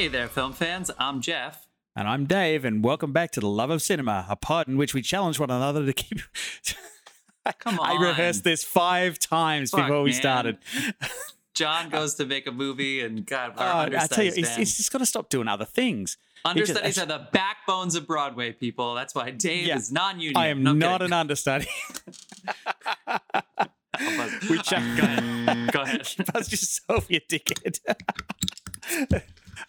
Hey there, film fans. I'm Jeff. And I'm Dave, and welcome back to The Love of Cinema, a pod in which we challenge one another to keep. Come on. I rehearsed this five times Fuck, before we man. started. John goes to make a movie, and God, Oh, I tell you, he's, he's just got to stop doing other things. understudies just- are the backbones of Broadway, people. That's why Dave Yeah. is non-union. I am No, not kidding. an understudy. buzz. we check. Go ahead. Go ahead. Buzz yourself, you dickhead.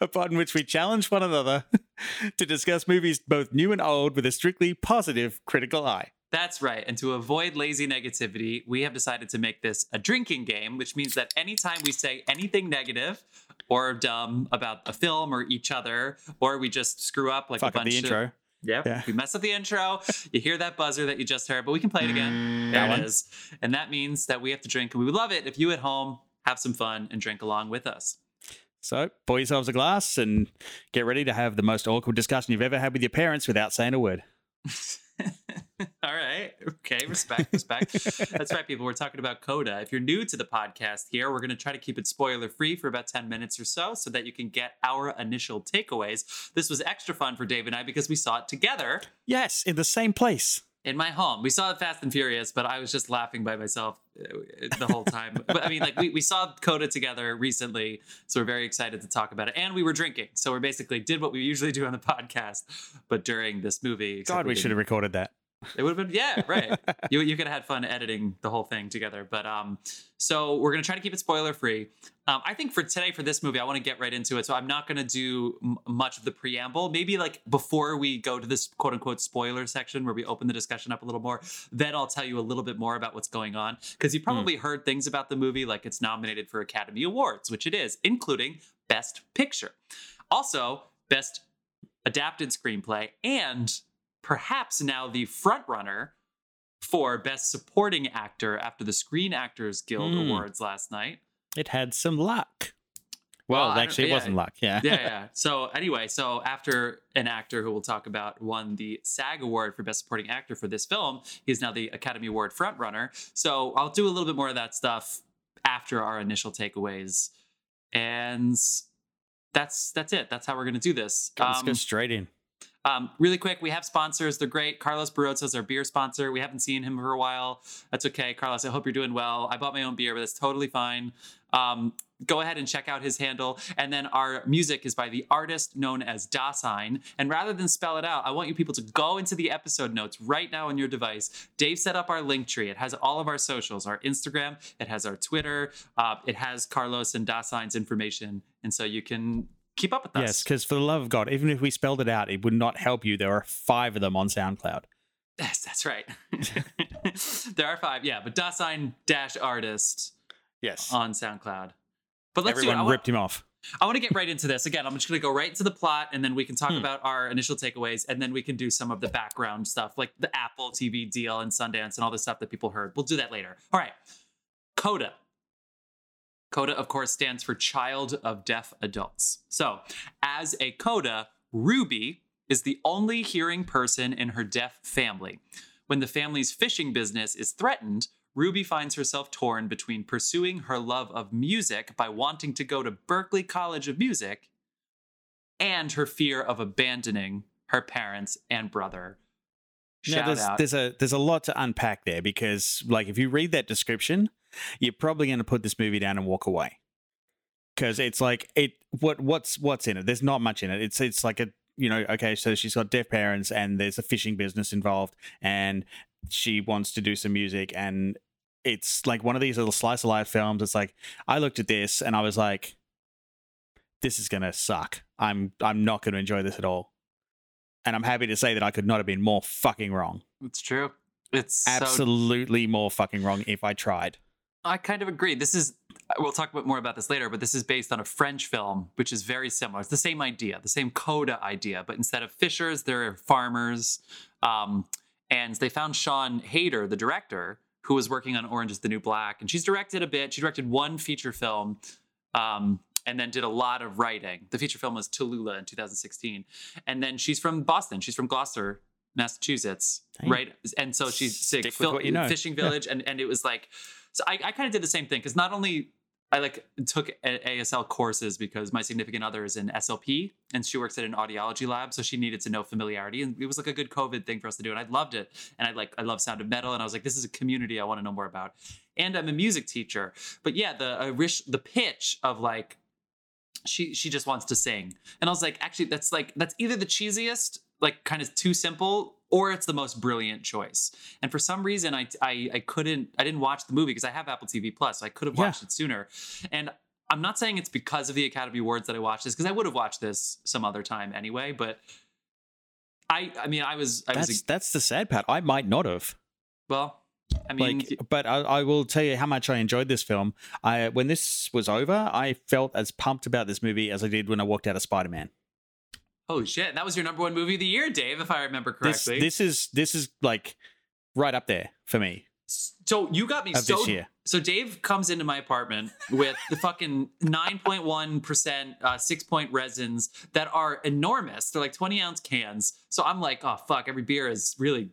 a pod in which we challenge one another to discuss movies both new and old with a strictly positive critical eye. That's right. And to avoid lazy negativity, we have decided to make this a drinking game, which means that anytime we say anything negative or dumb about a film or each other, or we just screw up like Fuck a up bunch the of intro. Yep. Yeah. We mess up the intro. You hear that buzzer that you just heard, but we can play it again. Mm, there That it one. is. And that means that we have to drink. And we would love it if you at home have some fun and drink along with us. So pour yourselves a glass and get ready to have the most awkward discussion you've ever had with your parents without saying a word. All right. Okay. Respect. Respect. That's right, people. We're talking about Coda. If you're new to the podcast here, we're going to try to keep it spoiler free for about 10 minutes or so so that you can get our initial takeaways. This was extra fun for Dave and I because we saw it together Yes, in the same place. in my home. We saw it Fast and Furious, but I was just laughing by myself Uh, the whole time. but I mean, like, we, we saw Coda together recently, so we're very excited to talk about it. And we were drinking. So we basically did what we usually do on the podcast, but during this movie. God, we didn't. should have recorded that. It would have been yeah, right. you you could have had fun editing the whole thing together. But um, so we're gonna try to keep it spoiler free. Um, I think for today for this movie, I want to get right into it. So I'm not gonna do m- much of the preamble. Maybe like before we go to this quote unquote spoiler section where we open the discussion up a little more, then I'll tell you a little bit more about what's going on because you probably heard things about the movie like it's nominated for Academy Awards, which it is, including Best Picture, also Best Adapted Screenplay, and perhaps now the front runner for best supporting actor after the Screen Actors Guild Hmm. Awards last night. It had some luck. Well, Well, actually, it yeah. wasn't luck. Yeah. Yeah, yeah. So anyway, so after an actor who we'll talk about won the SAG Award for Best Supporting Actor for this film, he's now the Academy Award front runner. So I'll do a little bit more of that stuff after our initial takeaways, and that's that's it. That's how we're gonna do this. Let's go Um, straight in. Um, really quick, we have sponsors. They're great. Carlos Barrozo is our beer sponsor. We haven't seen him for a while. That's okay, Carlos. I hope you're doing well. I bought my own beer, but that's totally fine. Um, go ahead and check out his handle. And then our music is by the artist known as Dasein. And rather than spell it out, I want you people to go into the episode notes right now on your device. Dave set up our link tree. It has all of our socials, our Instagram, it has our Twitter, uh, it has Carlos and Dasein's information. And so you can keep up with us. Yes, because for the love of God, even if we spelled it out, it would not help you. There are five of them on SoundCloud. Yes, that's right. there are five, yeah, but Dasein dash artist Yes. on SoundCloud. But let's Everyone do it. I want, ripped him off. I want to get right into this. Again, I'm just going to go right into the plot and then we can talk Hmm. about our initial takeaways and then we can do some of the background stuff like the Apple TV deal and Sundance and all the stuff that people heard. We'll do that later. All right. CODA. CODA, of course, stands for Child of Deaf Adults. So, as a CODA, Ruby is the only hearing person in her deaf family. When the family's fishing business is threatened, Ruby finds herself torn between pursuing her love of music by wanting to go to Berklee College of Music and her fear of abandoning her parents and brother. Now, Shout there's, out. there's a there's a lot to unpack there because, like, if you read that description, you're probably going to put this movie down and walk away because it's like it what what's what's in it. There's not much in it. It's it's like a you know okay, so she's got deaf parents and there's a fishing business involved and she wants to do some music and it's like one of these little slice of life films. It's like I looked at this and I was like, this is gonna suck. I'm I'm not going to enjoy this at all. And I'm happy to say that I could not have been more fucking wrong. it's true. It's so Absolutely more fucking wrong if I tried. I kind of agree. This is we'll talk about more about this later, but this is based on a French film, which is very similar. It's the same idea, the same coda idea, but instead of fishers, they're farmers. Um, and they found Siân Heder, the director, who was working on Orange is the New Black, and she's directed a bit. She directed one feature film. Um, and then did a lot of writing. The feature film was Tallulah in 2016. And then she's from Boston. She's from Gloucester, Massachusetts, Hey. right? And so she's sick, what you know. fishing village, and and it was like, so I, I kind of did the same thing because not only I like took ASL courses because my significant other is in SLP and she works at an audiology lab, so she needed to know familiarity, and it was like a good COVID thing for us to do, and I loved it. And I like I love Sound of Metal, and I was like, this is a community I want to know more about. And I'm a music teacher, but yeah, the uh, rish- the pitch of like she she just wants to sing, and I was like, actually, that's like that's either the cheesiest, like kind of too simple, or it's the most brilliant choice. And for some reason, I I, I couldn't I didn't watch the movie because I have Apple TV Plus, so I could have Yeah. watched it sooner. And I'm not saying it's because of the Academy Awards that I watched this because I would have watched this some other time anyway. But I I mean I was I That's was that's the sad part. I might not have. well. I mean, like, but I, I will tell you how much I enjoyed this film. I when this was over, I felt as pumped about this movie as I did when I walked out of Spider Man. Oh shit, that was your number one movie of the year, Dave, if I remember correctly. this is this is like right up there for me so you got me so this year. So Dave comes into my apartment with the fucking 9.1% uh, Sixpoint Resins that are enormous. They're like 20 ounce cans. So I'm like, oh fuck, every beer is really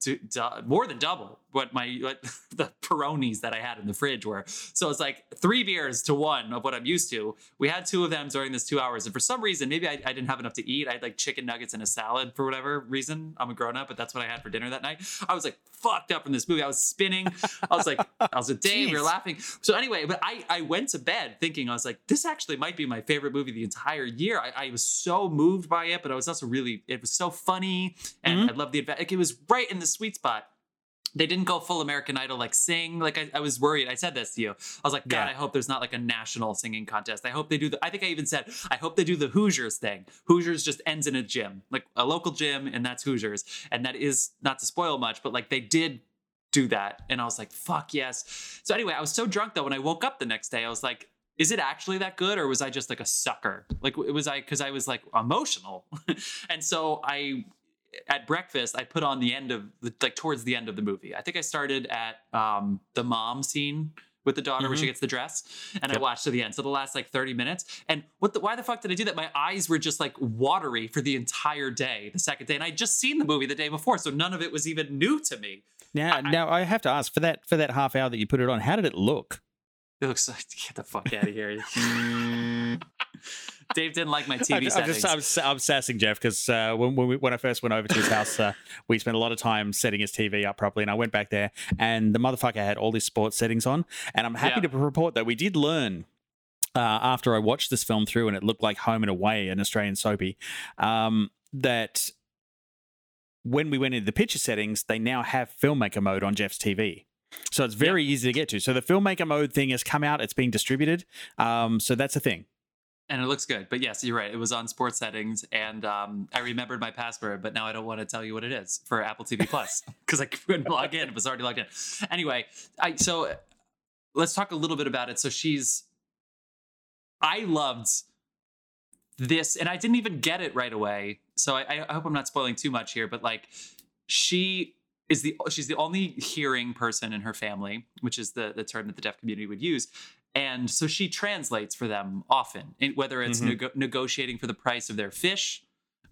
du- du- more than double what my what the Peronis that I had in the fridge were. So it's like three beers to one of what I'm used to. We had two of them during this two hours, and for some reason, maybe I, I didn't have enough to eat. I had like chicken nuggets and a salad for whatever reason. I'm a grown up, but that's what I had for dinner that night. I was like fucked up from this movie. I was spinning. I was like, I was with Dave. We were Jeez. laughing. So anyway, but I I went to bed thinking I was like, this actually might be my favorite movie the entire year. I, I was so moved by it, but I was also really it was so funny and mm-hmm. I love the adventure. Like, it was right in the sweet spot. They didn't go full American Idol like sing. Like I, I was worried. I said this to you. I was like, God, Yeah. I hope there's not like a national singing contest. I hope they do the. I think I even said, I hope they do the Hoosiers thing. Hoosiers just ends in a gym, like a local gym, and that's Hoosiers. And that is not to spoil much, but like they did do that, and I was like, fuck yes. So anyway, I was so drunk though when I woke up the next day. I was like, is it actually that good, or was I just like a sucker? Like it was I because I was like emotional, and so I at breakfast, I put on the end of the, like towards the end of the movie. I think I started at um, the mom scene with the daughter where she gets the dress, and I watched to the end. So the last like thirty minutes. And what the why the fuck did I do that? My eyes were just like watery for the entire day, the second day, and I would just seen the movie the day before, so none of it was even new to me. Now, I- now I have to ask for that for that half hour that you put it on. How did it look? It looks like get the fuck out of here. Dave didn't like my I'm, TV I'm settings. just I'm, I'm sassing Jeff because uh, when when, we, when I first went over to his house, uh, we spent a lot of time setting his TV up properly, and I went back there, and the motherfucker had all these sports settings on, and I'm happy Yeah. to report that we did learn. Uh, after I watched this film through and it looked like Home and Away, an Australian soapy, um, that when we went into the picture settings, they now have filmmaker mode on Jeff's TV. So it's very easy to get to. So the filmmaker mode thing has come out, it's being distributed. Um, so that's a thing. and it looks good. But yes, you're right. It was on sports settings, and um, I remembered my password, but now I don't want to tell you what it is for Apple TV Plus because I couldn't log in. It was already logged in. Anyway, I so let's talk a little bit about it. So she's, I loved this, and I didn't even get it right away. So I, I hope I'm not spoiling too much here, but like she is the she's the only hearing person in her family, which is the the term that the deaf community would use. And so she translates for them often, whether it's Mhm. nego- negotiating for the price of their fish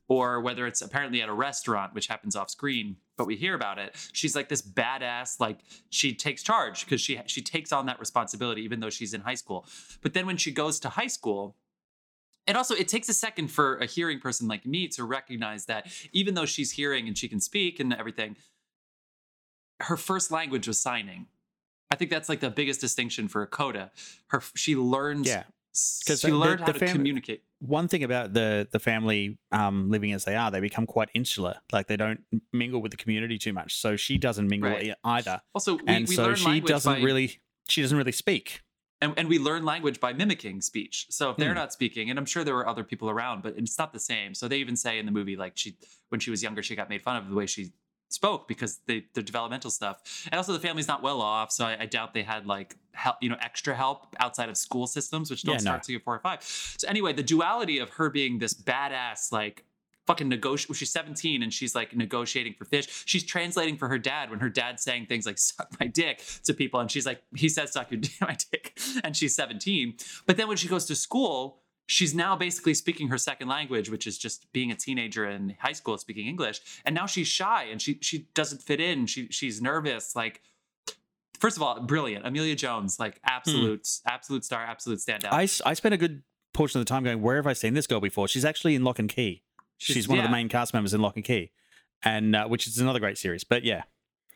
or whether it's apparently at a restaurant, which happens off screen, but we hear about it. She's like this badass, like she takes charge because she she takes on that responsibility, even though she's in high school. But then when she goes to high school, and also it takes a second for a hearing person like me to recognize that even though she's hearing and she can speak and everything, her first language was signing. I think that's like the biggest distinction for a coda. Her she learned Yeah. because 'Cause she learned the how to fam- communicate. one thing about the the family um, living as they are, they become quite insular. Like they don't mingle with the community too much. So she doesn't mingle Right. either, Also, we, and we so learn she doesn't by, really she doesn't really speak. and, and we learn language by mimicking speech. So if they're Hmm. not speaking, and I'm sure there were other people around, but it's not the same. So they even say in the movie, like she, when she was younger, she got made fun of the way she spoke because they the developmental stuff, and also the family's not well off. So I, I doubt they had like help, you know, extra help outside of school systems, which don't Yeah, no. start till you're four or five. So anyway, the duality of her being this badass, like fucking negotiate. She's 17 and she's like negotiating for fish. She's translating for her dad when her dad's saying things like "suck my dick" to people, and she's like, he says "suck your my dick," and she's 17. But then when she goes to school, she's now basically speaking her second language, which is just being a teenager in high school speaking English. And now she's shy and she she doesn't fit in. She she's nervous. Like first of all, brilliant. Emilia Jones, like absolute, absolute star, absolute standout. I I spent a good portion of the time going, where have I seen this girl before? She's actually in Locke and Key. She's, one of the main cast members in Locke and Key, and uh, which is another great series. But yeah,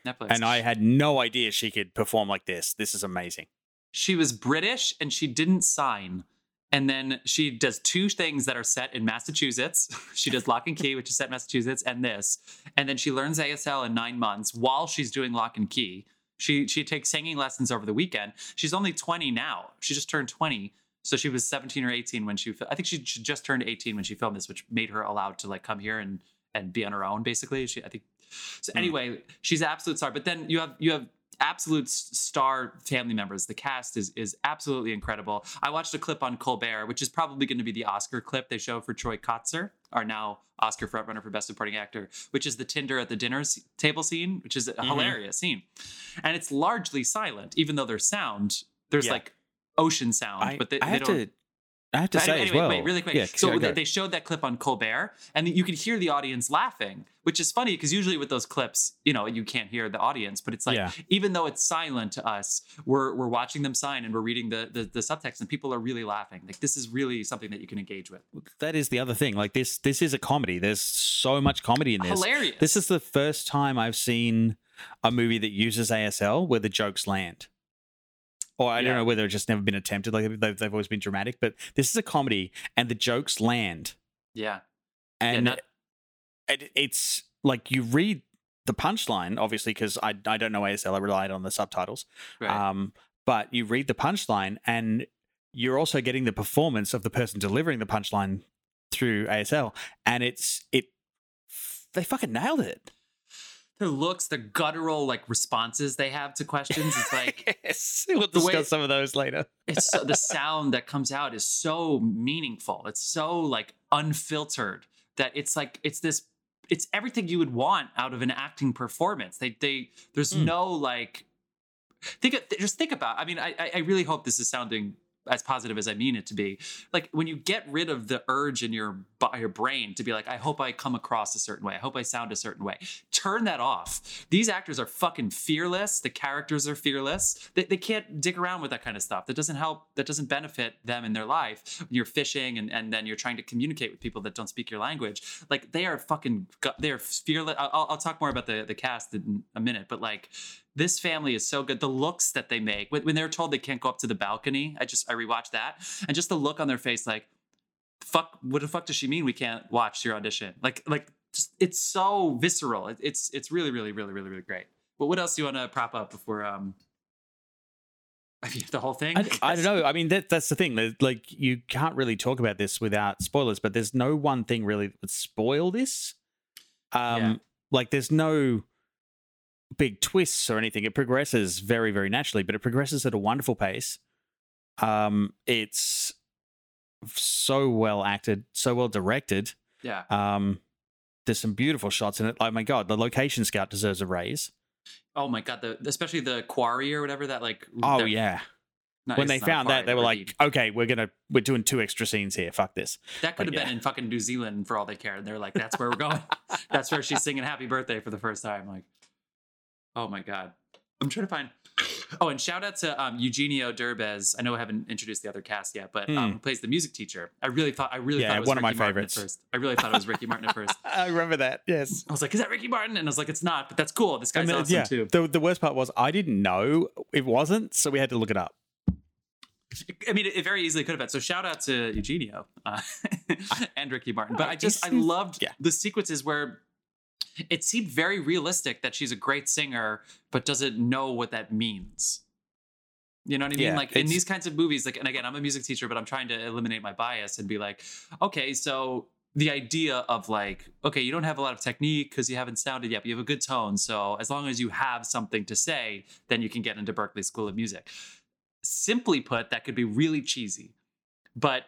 Netflix. and I had no idea she could perform like this. This is amazing. she was British and she didn't sign. And then she does two things that are set in Massachusetts. she does Locke and Key, which is set in Massachusetts, and this. And then she learns ASL in nine months while she's doing Locke and Key. She she takes singing lessons over the weekend. She's only 20 now. She just turned 20. So she was 17 or 18 when she I think she just turned 18 when she filmed this, which made her allowed to like come here and and be on her own basically. She I think so Hmm. anyway, she's absolute star. But then you have you have absolute star family members. The cast is is absolutely incredible. I watched a clip on Colbert, which is probably going to be the Oscar clip they show for Troy Kotsur, our now Oscar frontrunner for Best Supporting Actor, which is the Tinder at the dinner table scene, which is a Mhm. hilarious scene, and it's largely silent, even though there's sound. There's Yeah. like ocean sound, I, but they, I they have don't. to. I have to But say anyway, as well. wait, really quick. Yeah, so they, they showed that clip on Colbert, and you could hear the audience laughing, which is funny because usually with those clips, you know, you can't hear the audience. But it's like Yeah. even though it's silent to us, we're we're watching them sign and we're reading the, the the subtext, and people are really laughing. Like this is really something that you can engage with. that is the other thing. Like this, this is a comedy. There's so much comedy in this. Hilarious. This is the first time I've seen a movie that uses ASL where the jokes land. Or I Yeah. don't know whether it's just never been attempted. Like they've, they've always been dramatic, but this is a comedy and the jokes land. yeah. And not- it, it's like you read the punchline, obviously, because I, I don't know ASL. I relied on the subtitles. Right. Um, but you read the punchline and you're also getting the performance of the person delivering the punchline through ASL. And it's, it, they fucking nailed it. The looks, the guttural like responses they have to questions. It's like yes, we'll the way- discuss some of those later. it's so, the sound that comes out is so meaningful. It's so like unfiltered that it's like it's this it's everything you would want out of an acting performance. They they there's Mm. no like think of, just think about. I mean, I- I really hope this is sounding as positive as I mean it to be. Like when you get rid of the urge in your bo- your brain to be like, I hope I come across a certain way. I hope I sound a certain way. Turn that off. These actors are fucking fearless. The characters are fearless. They, they can't dick around with that kind of stuff. That doesn't help. That doesn't benefit them in their life. You're fishing and, and then you're trying to communicate with people that don't speak your language. Like they are fucking. They are fearless. I'll, I'll talk more about the the cast in a minute, but like this family is so good. The looks that they make when, when they're told they can't go up to the balcony. I just I rewatched that and just the look on their face, like, fuck, what the fuck does she mean we can't watch your audition? Like like just it's so visceral. It, it's it's really really really really really great. But what else do you want to prop up before um? I mean, the whole thing. I, I don't know. I mean, that that's the thing. Like, you can't really talk about this without spoilers. But there's no one thing really that would spoil this. Um, Yeah. like there's no big twists or anything. It progresses very, very naturally, but it progresses at a wonderful pace. Um, it's so well acted, so well directed. Yeah. Um, there's some beautiful shots in it. Like my god, the location scout deserves a raise. Oh my god. The especially the quarry or whatever that like. Oh that- yeah. not- when they found that, they were like, "Okay, we're gonna we're doing two extra scenes here. Fuck this." That could But have been in fucking New Zealand for all they care. And they're like, that's where we're going. that's where she's singing happy birthday for the first time. Like, oh my God. I'm trying to find. Oh, and shout out to um, Eugenio Derbez. I know I haven't introduced the other cast yet, but um, Hmm. who plays the music teacher. I really thought I really Yeah, thought it was one of my Ricky Martin favorites. At first. I really thought it was Ricky Martin at first. I remember that. Yes. I was like, is that Ricky Martin? And I was like, it's not, but that's cool. This guy's And then, awesome yeah, too. the the worst part was I didn't know it wasn't, so we had to look it up. I mean, it, it very easily could have been. So shout out to Eugenio uh, and Ricky Martin. But I just I loved yeah. the sequences where it seemed very realistic that she's a great singer, but doesn't know what that means. You know what I mean? Yeah, like in these kinds of movies, like, and again, I'm a music teacher, but I'm trying to eliminate my bias and be like, okay, so the idea of like, okay, you don't have a lot of technique because you haven't sounded yet, but you have a good tone. So as long as you have something to say, then you can get into Berklee School of Music. Simply put, that could be really cheesy, but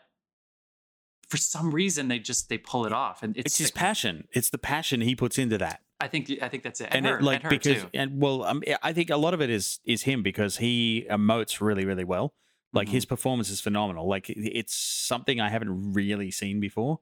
for some reason they just they pull it off, and it's, It's his passion. It's the passion he puts into that. I think I think that's it, And, and, her, it, like and because too. and well, um, I think a lot of it is is him because he emotes really really well. Like Mhm. his performance is phenomenal. Like it's something I haven't really seen before.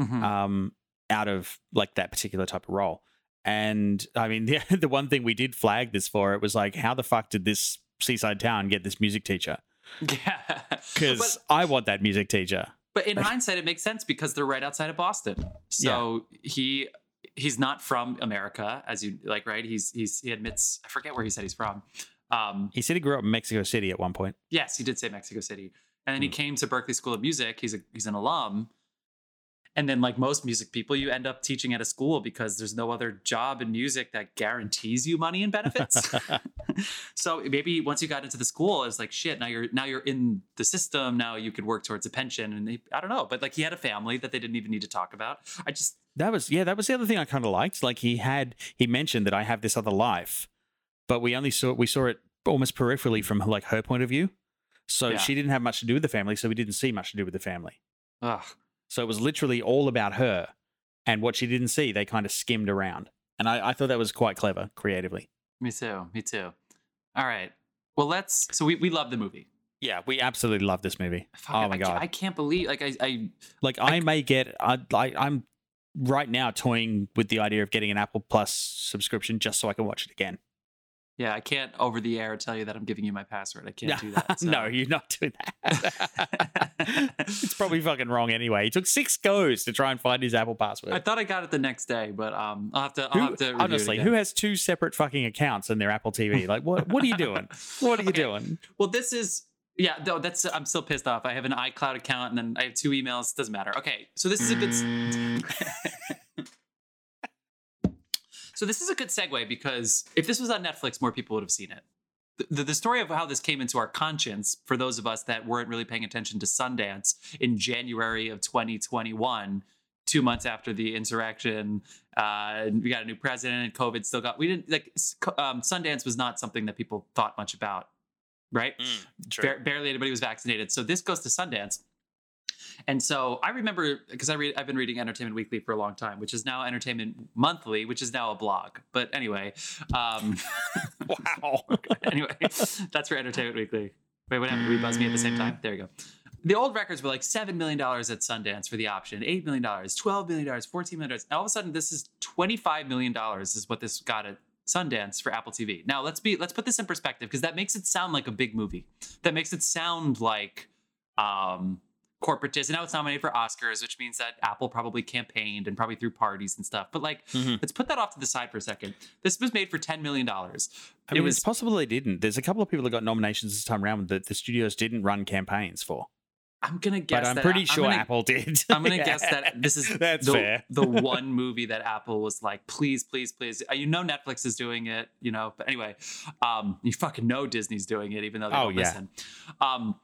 Mhm. um, out of like that particular type of role. And I mean, the, the one thing we did flag this for it was like, how the fuck did this seaside town get this music teacher? Yeah. Because I want that music teacher. But in hindsight, it makes sense because they're right outside of Boston. So he he's not from America, as you like, right? He's he's he admits I forget where he said he's from. Um, He said he grew up in Mexico City at one point. yes, he did say Mexico City, and then he Hmm. came to Berklee School of Music. He's a he's an alum. And then, like most music people, you end up teaching at a school because there's no other job in music that guarantees you money and benefits. so maybe once you got into the school, it's like shit. Now you're now you're in the system. Now you could work towards a pension, and they, I don't know. But like he had a family that they didn't even need to talk about. I just That was yeah, that was the other thing I kind of liked. Like he had he mentioned that I have this other life, but we only saw we saw it almost peripherally from like her point of view. So Yeah. she didn't have much to do with the family, so we didn't see much to do with the family. ugh. So it was literally all about her, and what she didn't see, they kind of skimmed around, and I, I thought that was quite clever creatively. Me too. Me too. All right. Well, let's. So we we love the movie. Yeah, we absolutely love this movie. Fuck oh my I god! I can't believe like I I like I, may get I, I I'm right now toying with the idea of getting an Apple Plus subscription just so I can watch it again. Yeah I can't over the air tell you that I'm giving you my password. I can't do that. so- no, you're not doing that. it's probably fucking wrong anyway. He took six goes to try and find his Apple password. I thought I got it the next day, but um, I'll have to. I'll Who- have to honestly, who has two separate fucking accounts in their Apple TV? Like, what? What are you doing? What are you Okay. doing? Well, this is yeah. No, that's I'm still pissed off. I have an iCloud account and then I have two emails. Doesn't matter. Okay, so this is a good. So this is a good segue because if this was on Netflix, more people would have seen it. The, the, story of how this came into our conscience for those of us that weren't really paying attention to Sundance in January of 2021, two months after the insurrection, uh, we got a new president, and COVID still got. We didn't like um, Sundance was not something that people thought much about, right? Ba- barely anybody was vaccinated. So this goes to Sundance. And so I remember because I read I've been reading Entertainment Weekly for a long time, which is now Entertainment Monthly, which is now a blog. But anyway, um, wow. anyway, that's for Entertainment Weekly. Wait, what happened? Did we buzz me at the same time? There you go. The old records were like $7 million at Sundance for the option, $8 million, $12 million, $14 million. And all of a sudden, this is $25 million is what this got at Sundance for Apple TV. Now let's be let's put this in perspective because that makes it sound like a big movie. That makes it sound like um corporatist. And now it's nominated for Oscars, which means that Apple probably campaigned and probably threw parties and stuff. But like, Mhm. let's put that off to the side for a second. This was made for $10 million. I it was it's possible they didn't. There's a couple of people that got nominations this time around that the studios didn't run campaigns for. I'm gonna guess but I'm pretty I'm sure gonna- Apple did. I'm gonna guess that this is That's the, fair. the one movie that Apple was like, please, please, please. Uh, You know Netflix is doing it, you know. But anyway, um, you fucking know Disney's doing it, even though they Oh, don't yeah. listen. Um,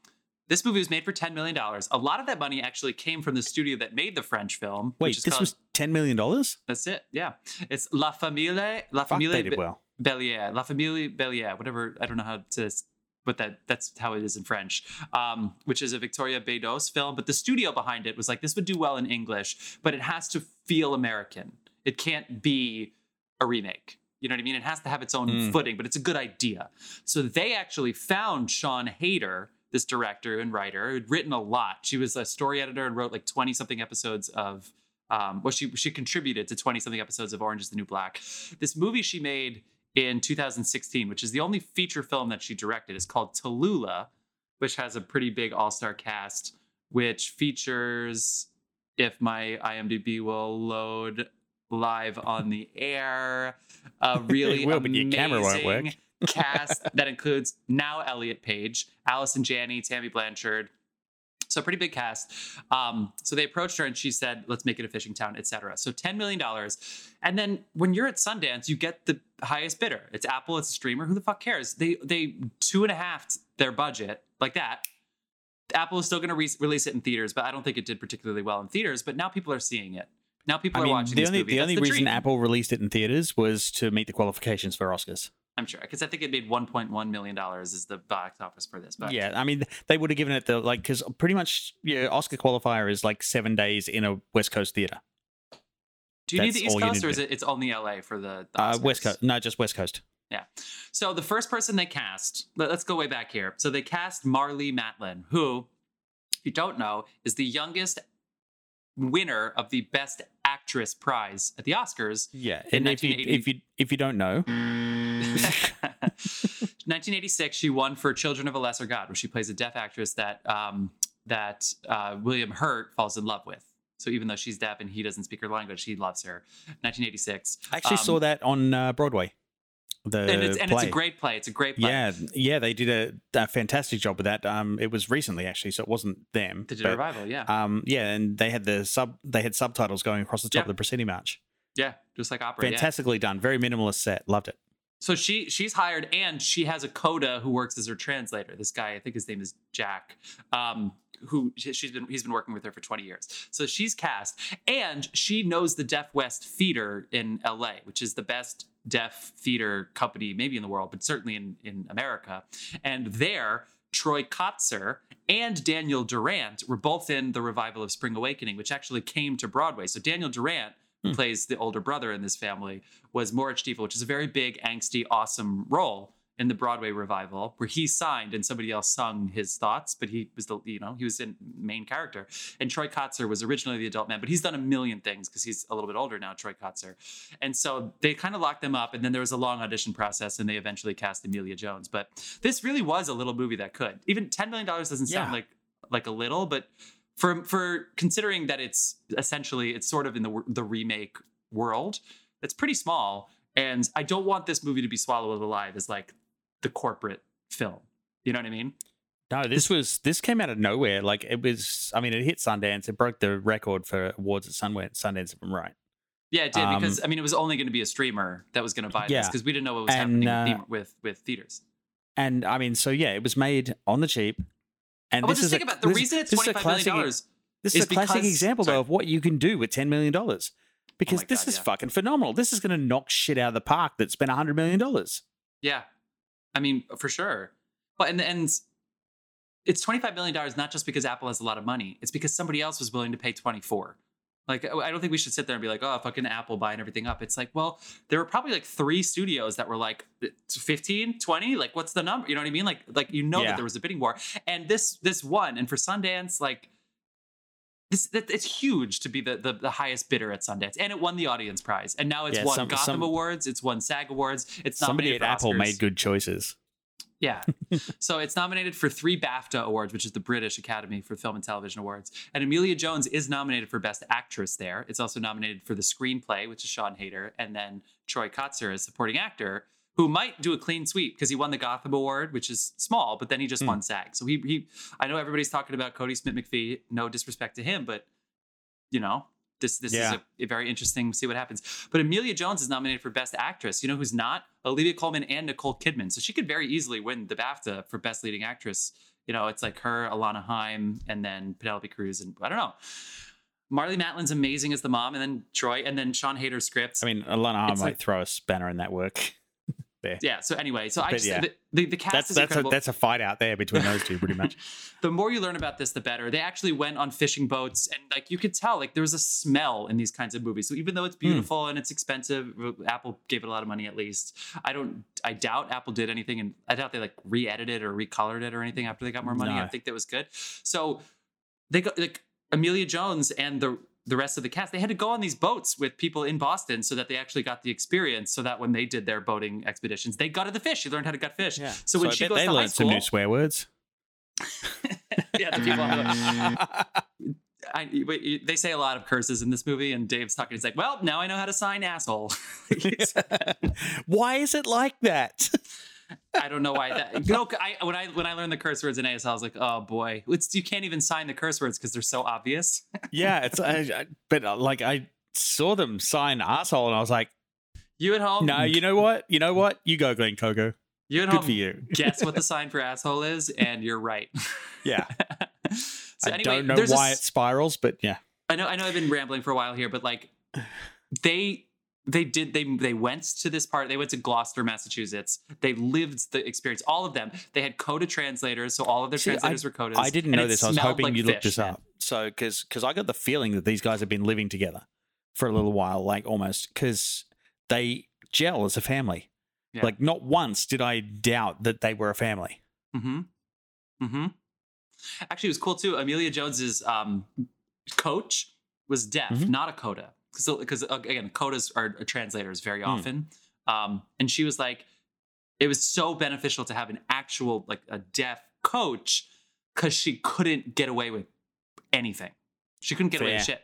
this movie was made for ten million dollars. A lot of that money actually came from the studio that made the French film. Wait, which is this called- was ten million dollars. that's it. Yeah, it's La Famille, La Fuck, Famille they did well. Bellier, La Famille Bellier, whatever. I don't know how to, but that that's how it is in French. Um, which is a Victoria Bedos film, but the studio behind it was like this would do well in English, but it has to feel American. It can't be a remake. You know what I mean? It has to have its own Mm. footing, but it's a good idea. So they actually found Siân Heder, this director and writer, who'd written a lot. She was a story editor and wrote like 20 something episodes of um, well, she she contributed to 20 something episodes of Orange is the New Black. This movie she made in 2016, which is the only feature film that she directed, is called Tallulah, which has a pretty big all-star cast, which features, if my IMDb will load live on the air, a really It will, but your camera won't work. amazing cast that includes now Elliot Page, Allison Janney, Tammy Blanchard. So pretty big cast. Um, so they approached her and she said, "Let's make it a fishing town, etc." So ten million dollars, and then when you're at Sundance, you get the highest bidder. It's Apple. It's a streamer. Who the fuck cares? They they two and a half their budget like that. Apple is still going to re- release it in theaters, but I don't think it did particularly well in theaters. But now people are seeing it. Now people I are mean, watching the this only the That's only the reason dream. Apple released it in theaters was to meet the qualifications for Oscars. I'm sure because I think it made 1.1 million dollars is the box office for this. But Yeah, I mean, they would have given it the like because pretty much yeah, Oscar qualifier is like seven days in a West Coast theater. do you need the East Coast or is it it's only LA for the, the Uh, West Coast, no, just West Coast. Yeah. So the first person they cast, let, us go way back here. So they cast Marlee Matlin, who, if you don't know, is the youngest winner of the Best Actress prize at the Oscars. Yeah, In and if you 1980 if you if you don't know, 1986, she won for Children of a Lesser God, where she plays a deaf actress that um, that uh, William Hurt falls in love with. So even though she's deaf and he doesn't speak her language, he loves her. 1986. I actually Um, saw that on uh, Broadway. The and it's and it's a great play. It's a great play. Yeah, yeah, they did a, a fantastic job with that. Um, it was recently actually, so it wasn't them. They did but, a revival. Yeah, Um, yeah, and they had the sub, they had subtitles going across the top Yeah. of the proscenium arch. yeah, just like opera. yeah. Fantastically done, very minimalist set. Loved it. So she she's hired and she has a coda who works as her translator. This guy, I think his name is Jack, um, who she- she's been he's been working with her for 20 years. So she's cast and she knows the Deaf West Theater in LA, which is the best deaf theater company maybe in the world, but certainly in in America. And there Troy Kotsur and Daniel Durant were both in the revival of Spring Awakening, which actually came to Broadway. So Daniel Durant, Hmm. plays the older brother in this family, was Moritz Stiefel, which is a very big, angsty, awesome role in the Broadway revival, where he signed and somebody else sung his thoughts, but he was the you know he was in main character. And Troy Kotsur was originally the adult man, but he's done a million things because he's a little bit older now, Troy Kotsur. And so they kind of locked them up, and then there was a long audition process, and they eventually cast Emilia Jones. But this really was a little movie that could. Even ten million dollars doesn't sound Yeah. like like a little, but for for considering that it's essentially it's sort of in the the remake world, it's pretty small. And I don't want this movie to be swallowed alive as like the corporate film. You know what I mean? No, this was this came out of nowhere. Like it was. I mean, it hit Sundance. It broke the record for awards at Sundance. Sundance, if I'm right. Yeah, it did Um, because I mean it was only going to be a streamer that was going to buy this because we didn't know what was And, happening uh, with, with with theaters. And I mean, so yeah, it was made on the cheap. And Oh, this just is a, about the this- reason it's this is a twenty five million dollars. This is a classic because- example sorry. though of what you can do with ten million dollars. Oh because my this God, is yeah. fucking phenomenal. This is going to knock shit out of the park that spent hundred million dollars. Yeah, I mean for sure. But and and it's twenty five million dollars not just because Apple has a lot of money. It's because somebody else was willing to pay twenty four. Like I don't think we should sit there and be like, oh, fucking Apple buying everything up. It's like, well, there were probably like three studios that were like 15, 20, like what's the number? You know what I mean? Like like you know Yeah. that there was a bidding war. And this this one, and for Sundance, like this that, it's huge to be the, the the highest bidder at Sundance. And it won the audience prize. And now it's Yeah, won some- Gotham some- Awards, it's won SAG Awards, it's Somebody at Apple made good choices. Yeah. so it's nominated for three BAFTA awards, which is the British Academy for Film and Television Awards. And Emilia Jones is nominated for Best Actress there. It's also nominated for the screenplay, which is Siân Heder, and then Troy Kotsur as supporting actor, who might do a clean sweep because he won the Gotham Award, which is small, but then he just Hmm. won SAG. So he he I know everybody's talking about Kodi Smit-McPhee, no disrespect to him, but you know, this this Yeah. is a, a very interesting see what happens. But Emilia Jones is nominated for Best Actress. You know who's not? Olivia Colman and Nicole Kidman. So she could very easily win the BAFTA for Best Leading Actress. You know, it's like her, Alana Haim, and then Penelope Cruz, and I don't know. Marlee Matlin's amazing as the mom, and then Troy, and then Siân Heder's scripts. I mean, Alana Haim might like- throw a spanner in that work. Yeah. So anyway, so I But just yeah. the, the, the cast That's is that's a, incredible. that's a fight out there between those two, pretty much. the more you learn about this, the better. They actually went on fishing boats, and like you could tell, like there was a smell in these kinds of movies. So even though it's hmm. beautiful and it's expensive, uh, Apple gave it a lot of money at least. I don't, I doubt Apple did anything, and I doubt they like re-edited or recolored it or anything after they got more money. I think that was good. So they got like Emilia Jones and the the rest of the cast. They had to go on these boats with people in Boston so that they actually got the experience. So that when they did their boating expeditions, they gutted the fish. She learned how to gut fish. Yeah. So when I she goes they to high learned some new swear words. yeah, the people. on I, wait, they say a lot of curses in this movie, and Dave's talking. He's like, "Well, now I know how to sign asshole." Why is it like that? I don't know why that. You know, I, when I when I learned the curse words in ASL, I was like, "Oh boy, it's you can't even sign the curse words because they're so obvious." yeah, it's I, I, but uh, like I saw them sign asshole, and I was like, You at home? no, you know what? You know what? You go, Glenn Coco. you at Good home. for you. Guess what the sign for asshole is, and you're right. Yeah, so I anyway, don't know there's a why it spirals, but yeah, I know I know I've been rambling for a while here, but like they they did they they went to this part they went to Gloucester, Massachusetts. They lived the experience. All of them. They had coda translators, so all of their See, I- translators were codas. I didn't know this. I was hoping like you looked this up. So, because because I got the feeling that these guys have been living together for a little while, like almost because they gel as a family. Yeah. Like not once did I doubt that they were a family. Mm-hmm. Mm-hmm. Actually, it was cool too. Emilia Jones's um, coach was deaf, Mhm. not a coda. Because again, codas are translators very Hmm. often. Um, and she was like, it was so beneficial to have an actual like a deaf coach because she couldn't get away with anything. She couldn't get away with shit.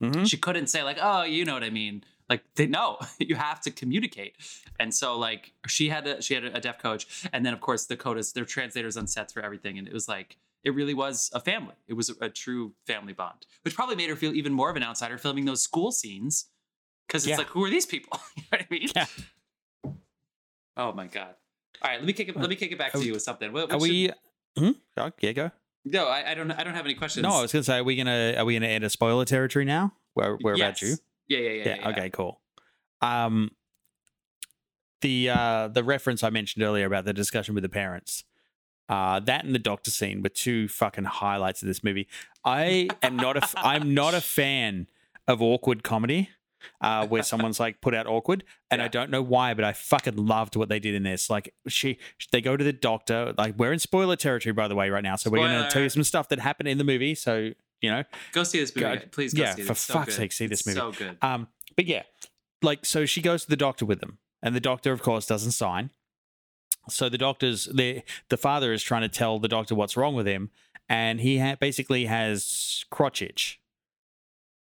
hmm She couldn't say like, oh, you know what I mean. Like they no, you have to communicate. And so like she had a she had a deaf coach, and then of course the codas they're translators on sets for everything, and it was like it really was a family. It was a, a true family bond, which probably made her feel even more of an outsider filming those school scenes because it's Yeah. like who are these people? you know what I mean? Yeah. Oh my god. All right, let me kick it. Let me kick it back Are to you with something. What, Are should- we? Hmm? Yeah, go. No, I, I don't. I don't have any questions. No, I was gonna say, are we gonna are we gonna enter spoiler territory now? Where where about you? Yeah, yeah, yeah, Yeah, yeah, yeah. Okay. Cool. Um. The uh the reference I mentioned earlier about the discussion with the parents. Uh, that and the doctor scene were two fucking highlights of this movie. I am not a f- I'm not a fan of awkward comedy, uh, where someone's like put out awkward, and I don't know why, but I fucking loved what they did in this. Like she, they go to the doctor. Like we're in spoiler territory, by the way, right now, so we're gonna tell you some stuff that happened in the movie. So you know, Go see this movie, guys. please. Go yeah, for It's so fuck's good. sake, see this It's movie. So good. um, but yeah, like so she goes to the doctor with them, and the doctor, of course, doesn't sign. So the doctor's the the father is trying to tell the doctor what's wrong with him, and he ha- basically has crotch itch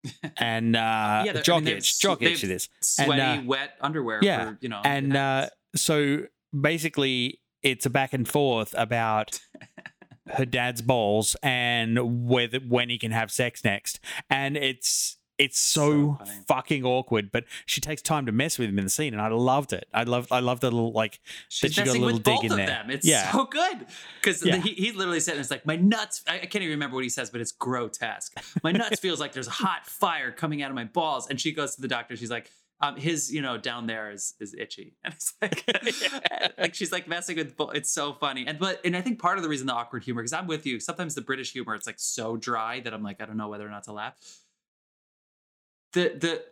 and uh, Yeah, they're- I jock mean, itch, jock itch. It is, Sweaty, uh, wet underwear. yeah, for, you know, and uh, so basically it's a back and forth about her dad's balls and whether when he can have sex next and it's it's so, So fucking awkward but she takes time to mess with him in the scene and i loved it i loved i loved the little like she's she got a little dig in there. them. It's Yeah. so good because Yeah. he, he's literally said, It's like my nuts. I, I can't even remember what he says, but it's grotesque. My nuts feels like there's hot fire coming out of my balls. And she goes to the doctor. She's like. Um, his, you know, down there is is itchy, and it's like, like she's like messing with. bo- It's so funny, and but and I think part of the reason the awkward humor, because I'm with you. Sometimes the British humor, it's like so dry that I'm like, I don't know whether or not to laugh. The the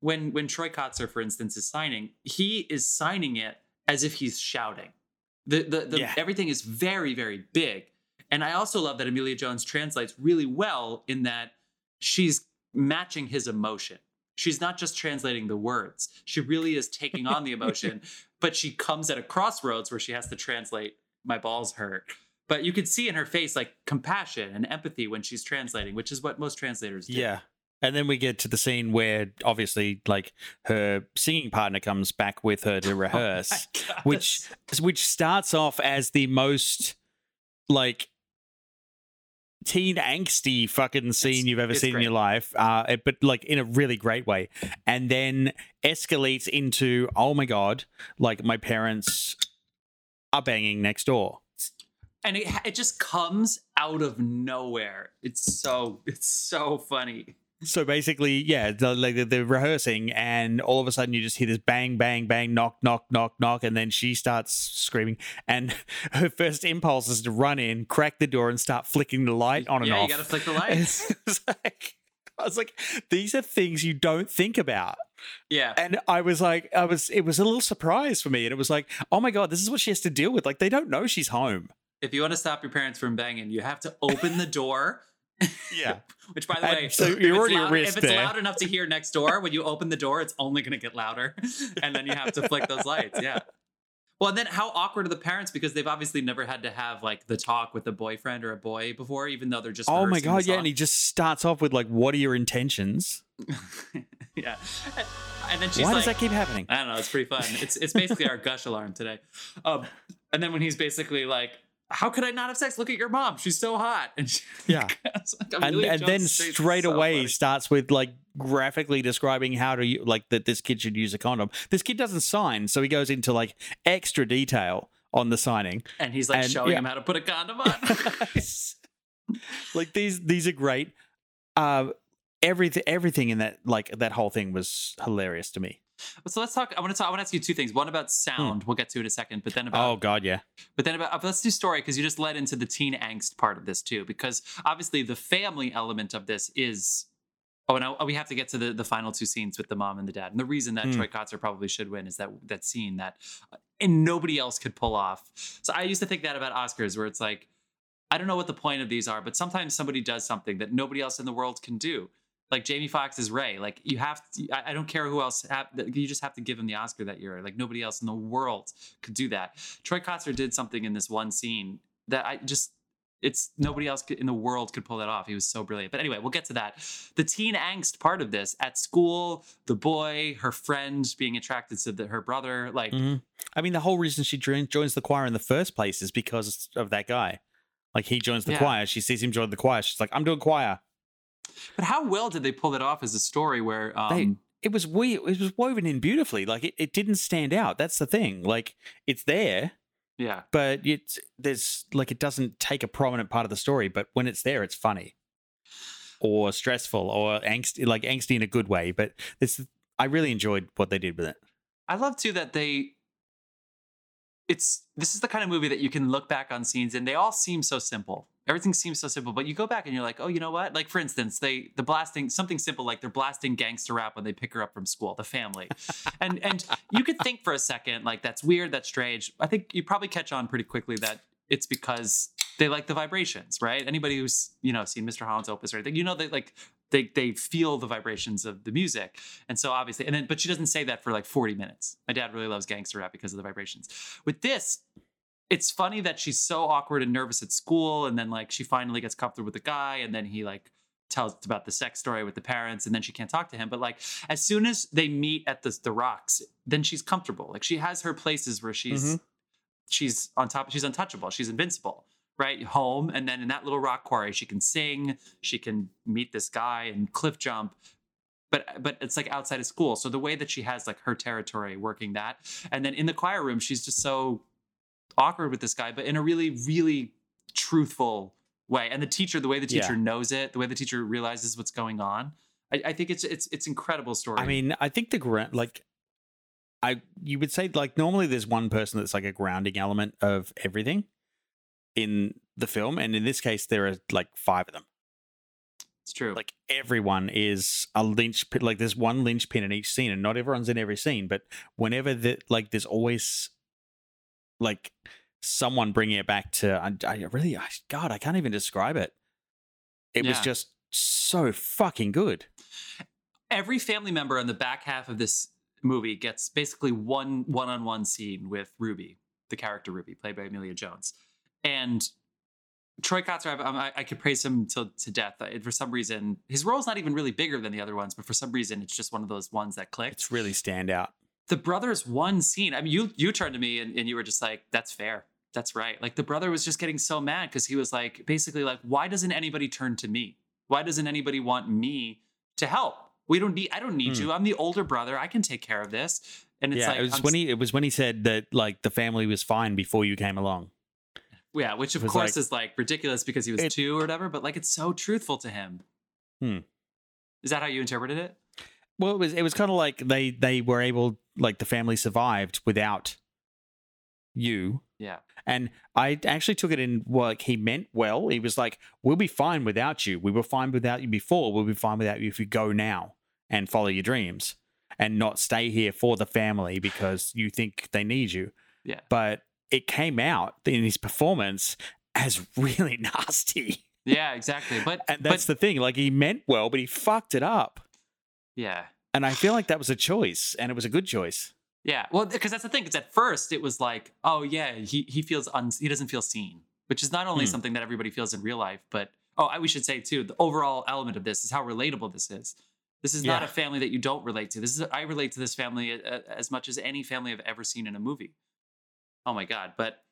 when when Troy Kotsur, for instance, is signing, he is signing it as if he's shouting. The the, the Yeah. everything is very very big, and I also love that Emilia Jones translates really well in that she's matching his emotion. She's not just translating the words; she really is taking on the emotion. but she comes at a crossroads where she has to translate "my balls hurt." But you could see in her face like compassion and empathy when she's translating, which is what most translators do. yeah and then we get to the scene where obviously like her singing partner comes back with her to Oh rehearse God, which which starts off as the most like teen angsty fucking scene you've ever it's seen in your life uh but like in a really great way and then escalates into oh my god like my parents are banging next door and it it just comes out of nowhere. It's so it's so funny. So basically yeah the, like they're- they're rehearsing and all of a sudden you just hear this bang bang bang knock knock knock knock and then she starts screaming and her first impulse is to run in crack the door and start flicking the light on and yeah, off you gotta flick the lights. It was like, I was like, these are things you don't think about. yeah, And I was like, I was, it was a little surprise for me. And it was like, oh my God, this is what she has to deal with. Like, they don't know she's home. if you want to stop your parents from banging, you have to open the door. Yeah. Which, by the way, so if you're it's already loud- if it's there. loud enough to hear next door, when you open the door, it's only going to get louder, and then you have to flick those lights. Yeah. Well, and then how awkward are the parents because they've obviously never had to have like the talk with a boyfriend or a boy before, even though they're just. Oh my God. Yeah. And he just starts off with, like, what are your intentions? yeah. And, then she's like. Why like, does that keep happening? I don't know. It's pretty fun. It's it's basically our gush alarm today. Um, and then when he's basically like, "How could I not have sex? Look at your mom. She's so hot." And she, Yeah. like And, and then straight so away funny. starts with like graphically describing how to like that this kid should use a condom. This kid doesn't sign, so he goes into like extra detail on the signing. and he's like and- showing yeah. him how to put a condom on. like these these are great. Uh, everything everything in that like that whole thing was hilarious to me. So let's talk. I want to talk. I want to ask you two things. One about sound. We'll get to it in a second. But then about Hmm. Oh god, yeah. But then about let's do story because you just led into the teen angst part of this too. Because obviously the family element of this is. Oh, and I, we have to get to the, the final two scenes with the mom and the dad. And the reason that Hmm. Troy Kotsur probably should win is that that scene that uh, and nobody else could pull off. So I used to think that about Oscars, where it's like, I don't know what the point of these are, but sometimes somebody does something that nobody else in the world can do. Like Jamie Foxx is Ray. Like you have to, I, I don't care who else. Have, you just have to give him the Oscar that year. Like nobody else in the world could do that. Troy Kotsur did something in this one scene that I just it's nobody else in the world could pull that off. He was so brilliant. But anyway, we'll get to that. The teen angst part of this at school, the boy, her friend being attracted to the, her brother, like mm-hmm. I mean, the whole reason she joins the choir in the first place is because of that guy. Like he joins the yeah. choir, she sees him join the choir. She's like, "I'm doing choir." But how well did they pull that off as a story where um, they, it was we it was woven in beautifully. Like it, it didn't stand out. That's the thing. Like it's there yeah. But it's there's like it doesn't take a prominent part of the story, but when it's there, it's funny or stressful or angsty, like angsty in a good way. But this, I really enjoyed what they did with it. I love too that they. It's this is the kind of movie that you can look back on scenes and they all seem so simple everything seems so simple but you go back and you're like oh you know what? Like for instance they the blasting something simple like they're blasting gangster rap when they pick her up from school the family. And and you could think for a second like that's weird that's strange. I think you probably catch on pretty quickly that it's because they like the vibrations right? Anybody who's you know seen mr holland's opus or anything you know they like they they feel the vibrations of the music. And so obviously and then but she doesn't say that for like 40 minutes. My dad really loves gangster rap because of the vibrations. With this it's funny that she's so awkward and nervous at school and then like she finally gets comfortable with the guy and then he like tells about the sex story with the parents and then she can't talk to him. But like as soon as they meet at the, the rocks then she's comfortable. Like she has her places where she's mm-hmm. she's on top she's untouchable she's invincible right? Home and then in that little rock quarry she can sing she can meet this guy and cliff jump but but it's like outside of school. So the way that she has like her territory working that and then in the choir room she's just so awkward with this guy, but in a really, really truthful way. And the teacher, the way the teacher yeah. knows it, the way the teacher realizes what's going on, I, I think it's it's it's incredible story. I mean, I think the grant like I you would say like normally there's one person that's like a grounding element of everything in the film, and in this case there are like five of them. It's true. Like everyone is a linchpin. Like there's one linchpin in each scene, and not everyone's in every scene. But whenever that, like, there's always like someone bringing it back to I, I really I, god I can't even describe it. It yeah. was just so fucking good. Every family member on the back half of this movie gets basically one one-on-one scene with Ruby, the character Ruby, played by Emilia Jones, and Troy Kotsur, I, I, could praise him to, to death. For some reason, his role's not even really bigger than the other ones, but for some reason, it's just one of those ones that clicked. It's really stand out the brothers one scene. I mean, you you turned to me and, and you were just like, "That's fair. That's right." Like the brother was just getting so mad because he was like, basically like, "Why doesn't anybody turn to me? Why doesn't anybody want me to help? We don't need. I don't need hmm. you. I'm the older brother. I can take care of this." And it's yeah, like it was I'm, when he it was when he said that like the family was fine before you came along. Yeah, which of course like, is like ridiculous because he was it, two or whatever, but like it's so truthful to him. Hmm. Is that how you interpreted it? Well, it was it was kind of like they they were able like the family survived without you. Yeah. And I actually took it in like he meant well. He was like, "We'll be fine without you. We were fine without you before. We'll be fine without you if you go now and follow your dreams and not stay here for the family because you think they need you." Yeah. But it came out in his performance as really nasty. Yeah, exactly. But and that's but, the thing. Like he meant well, but he fucked it up. Yeah. And I feel like that was a choice, and it was a good choice. Yeah, well, because that's the thing. Because at first it was like, oh yeah, he he feels un- he doesn't feel seen, which is not only hmm. something that everybody feels in real life, but oh, I, we should say too, the overall element of this is how relatable this is. This is yeah. not a family that you don't relate to. This is I relate to this family as much as any family I've ever seen in a movie. Oh my god! But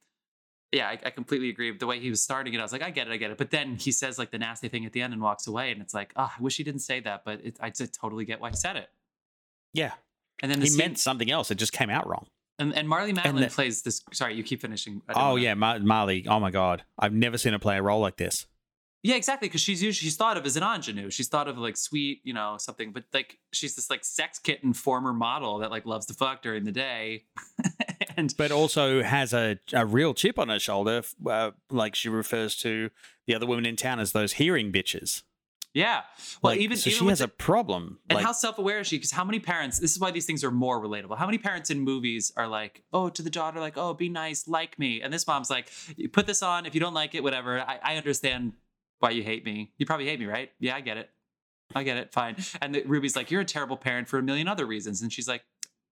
yeah, I, I, completely agree. The way he was starting it, I was like, I get it, I get it. But then he says like the nasty thing at the end and walks away, and it's like, oh, I wish he didn't say that, but it, I totally get why he said it. Yeah, and then he scene, meant something else. It just came out wrong. And, and Marlee Matlin the, plays this. Sorry, you keep finishing. Oh yeah, Mar- Marlee. Oh my god, I've never seen her play a role like this. Yeah, exactly. Because she's usually she's thought of as an ingenue. She's thought of like sweet, you know, something. But like she's this like sex kitten former model that like loves to fuck during the day, and but also has a a real chip on her shoulder. Uh, like she refers to the other women in town as those hearing bitches. Yeah. Well, like, even so even she has a problem. And like, how self aware is she? Because how many parents? This is why these things are more relatable. How many parents in movies are like, oh, to the daughter, like, oh, be nice, like me, and this mom's like, put this on. If you don't like it, whatever. I, I understand why you hate me. You probably hate me, right? Yeah, I get it. I get it. Fine. And the, Ruby's like, you're a terrible parent for a million other reasons. And she's like,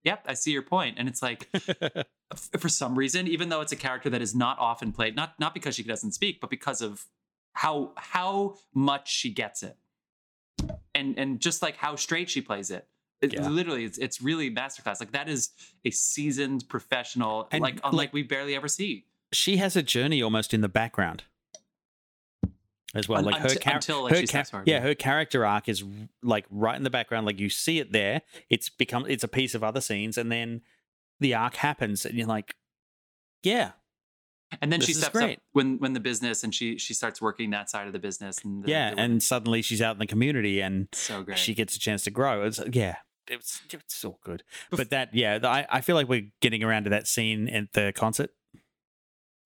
yep, I see your point. And it's like, for some reason, even though it's a character that is not often played, not not because she doesn't speak, but because of how how much she gets it, and and just like how straight she plays it. It, Yeah. Literally, it's it's really masterclass. Like that is a seasoned professional, And, like like- unlike we barely ever see. she has a journey almost in the background as well. Un- like her, unti- char- until, like, her steps yeah, yeah. her character arc is like right in the background. Like you see it there. It's become it's a piece of other scenes, and then the arc happens, and you're like, yeah, And then she steps great. up when when the business and she she starts working that side of the business. And the, yeah, the and suddenly she's out in the community, and so great. she gets a chance to grow. It's yeah. It's, it's so good, but that yeah, the- I, I feel like we're getting around to that scene at the concert,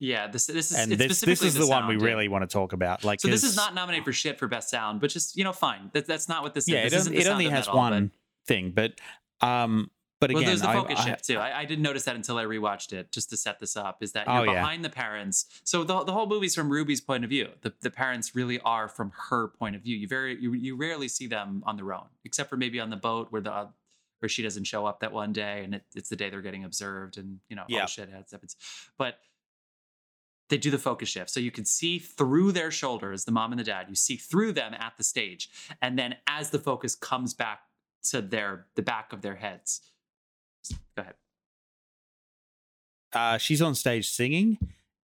yeah, this this is and it's this this is the, one we yeah. really want to talk about. Like, So this is not nominated for shit for best sound, but just you know, fine. That, that's not what this yeah, is. it, This isn't it only has metal, but- one thing, but um, but again, well, there's the focus I- shift too. I, I didn't notice that until I rewatched it, just to set this up. Is that Oh, you're yeah. behind the parents? So the the whole movie's from Ruby's point of view. The the parents really are from her point of view. You very you, you rarely see them on their own, except for maybe on the boat where the where she doesn't show up that one day, and it, it's the day they're getting observed, and you know Yeah. the shit happens. But they do the focus shift, so you can see through their shoulders, the mom and the dad. You see through them at the stage, and then as the focus comes back to their the back of their heads. Go ahead. uh, she's on stage singing,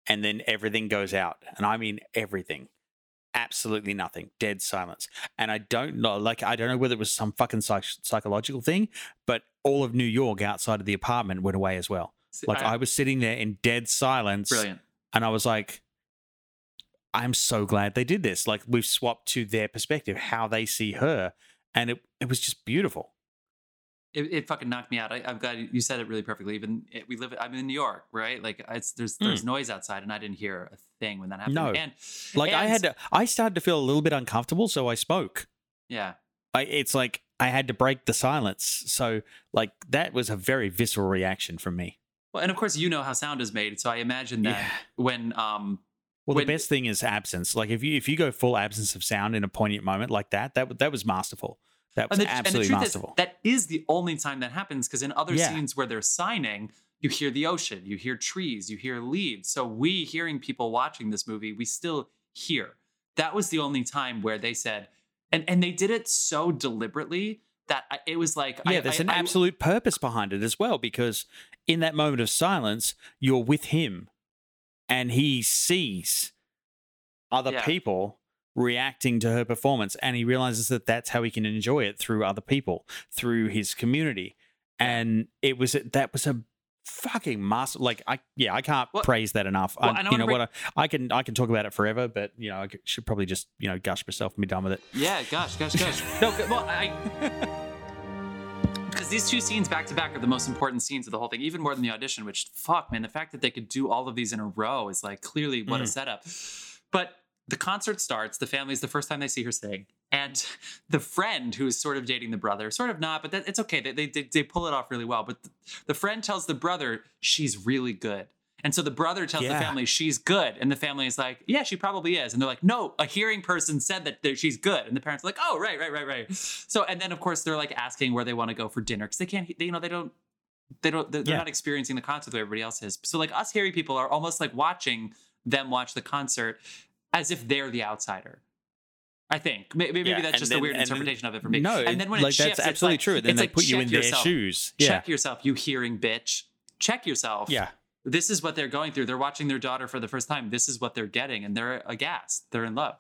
and then everything goes out, and I mean everything, absolutely nothing, dead silence. And I don't know, like I don't know whether it was some fucking psych- psychological thing, but all of New York outside of the apartment went away as well. Like I, was sitting there in dead silence, brilliant. And I was like, I'm so glad they did this. Like we've swapped to their perspective, how they see her, and it it was just beautiful. It, it fucking knocked me out. I, I'm glad you said it really perfectly. Even it, we live. I'm in New York, right? Like it's there's there's mm. noise outside, and I didn't hear a thing when that happened. No. and Like I had to, I started to feel a little bit uncomfortable, so I spoke. yeah. I, it's like I had to break the silence. So like that was a very visceral reaction from me. Well, and of course you know how sound is made, so I imagine that Yeah. when um Well, When- the best thing is absence. Like if you if you go full absence of sound in a poignant moment like that, that that was masterful. That was and the, and the absolutely truth is masterful. that is the only time that happens because in other Yeah. scenes where they're signing you hear the ocean you hear trees you hear leaves so we hearing people watching this movie we still hear that was the only time where they said and and they did it so deliberately that I, it was like yeah, I, there's I- an absolute purpose behind it as well because in that moment of silence, you're with him and he sees other Yeah. people reacting to her performance and he realizes that that's how he can enjoy it through other people, through his community. And it was that was a fucking master like I yeah, I can't Well- praise that enough. well, I, you know wanna what I, I can I can talk about it forever, but you know, I should probably just, you know, gush myself and be done with it. Yeah, gosh, gosh, gosh. no, well, I. Because these two scenes back to back are the most important scenes of the whole thing, even more than the audition, which, fuck, man, the fact that they could do all of these in a row is like clearly what a Mm. setup. But the concert starts, the family's the first time they see her sing. And the friend who is sort of dating the brother, sort of not, but that, it's okay. They, they, they, pull it off really well. But the, the friend tells the brother she's really good. And so the brother tells Yeah. the family she's good. And the family is like, yeah, she probably is. And they're like, no, a hearing person said that she's good. And the parents are like, oh, right, right, right, right. So, and then of course they're like asking where they want to go for dinner because they can't, they, you know, they don't, they don't, they're, they're Yeah. not experiencing the concert the way everybody else is. So like us hearing people are almost like watching them watch the concert as if they're the outsider. I think May- maybe, Yeah, that's just then- a weird and then- interpretation of it for me. No, and then when like it shifts, that's it's absolutely like- true. Then it's they like, put you check in their shoes. Yeah. Check yourself, you hearing bitch. Check yourself Yeah. this is what they're going through. They're watching their daughter for the first time. This is what they're getting, and they're aghast. They're in love.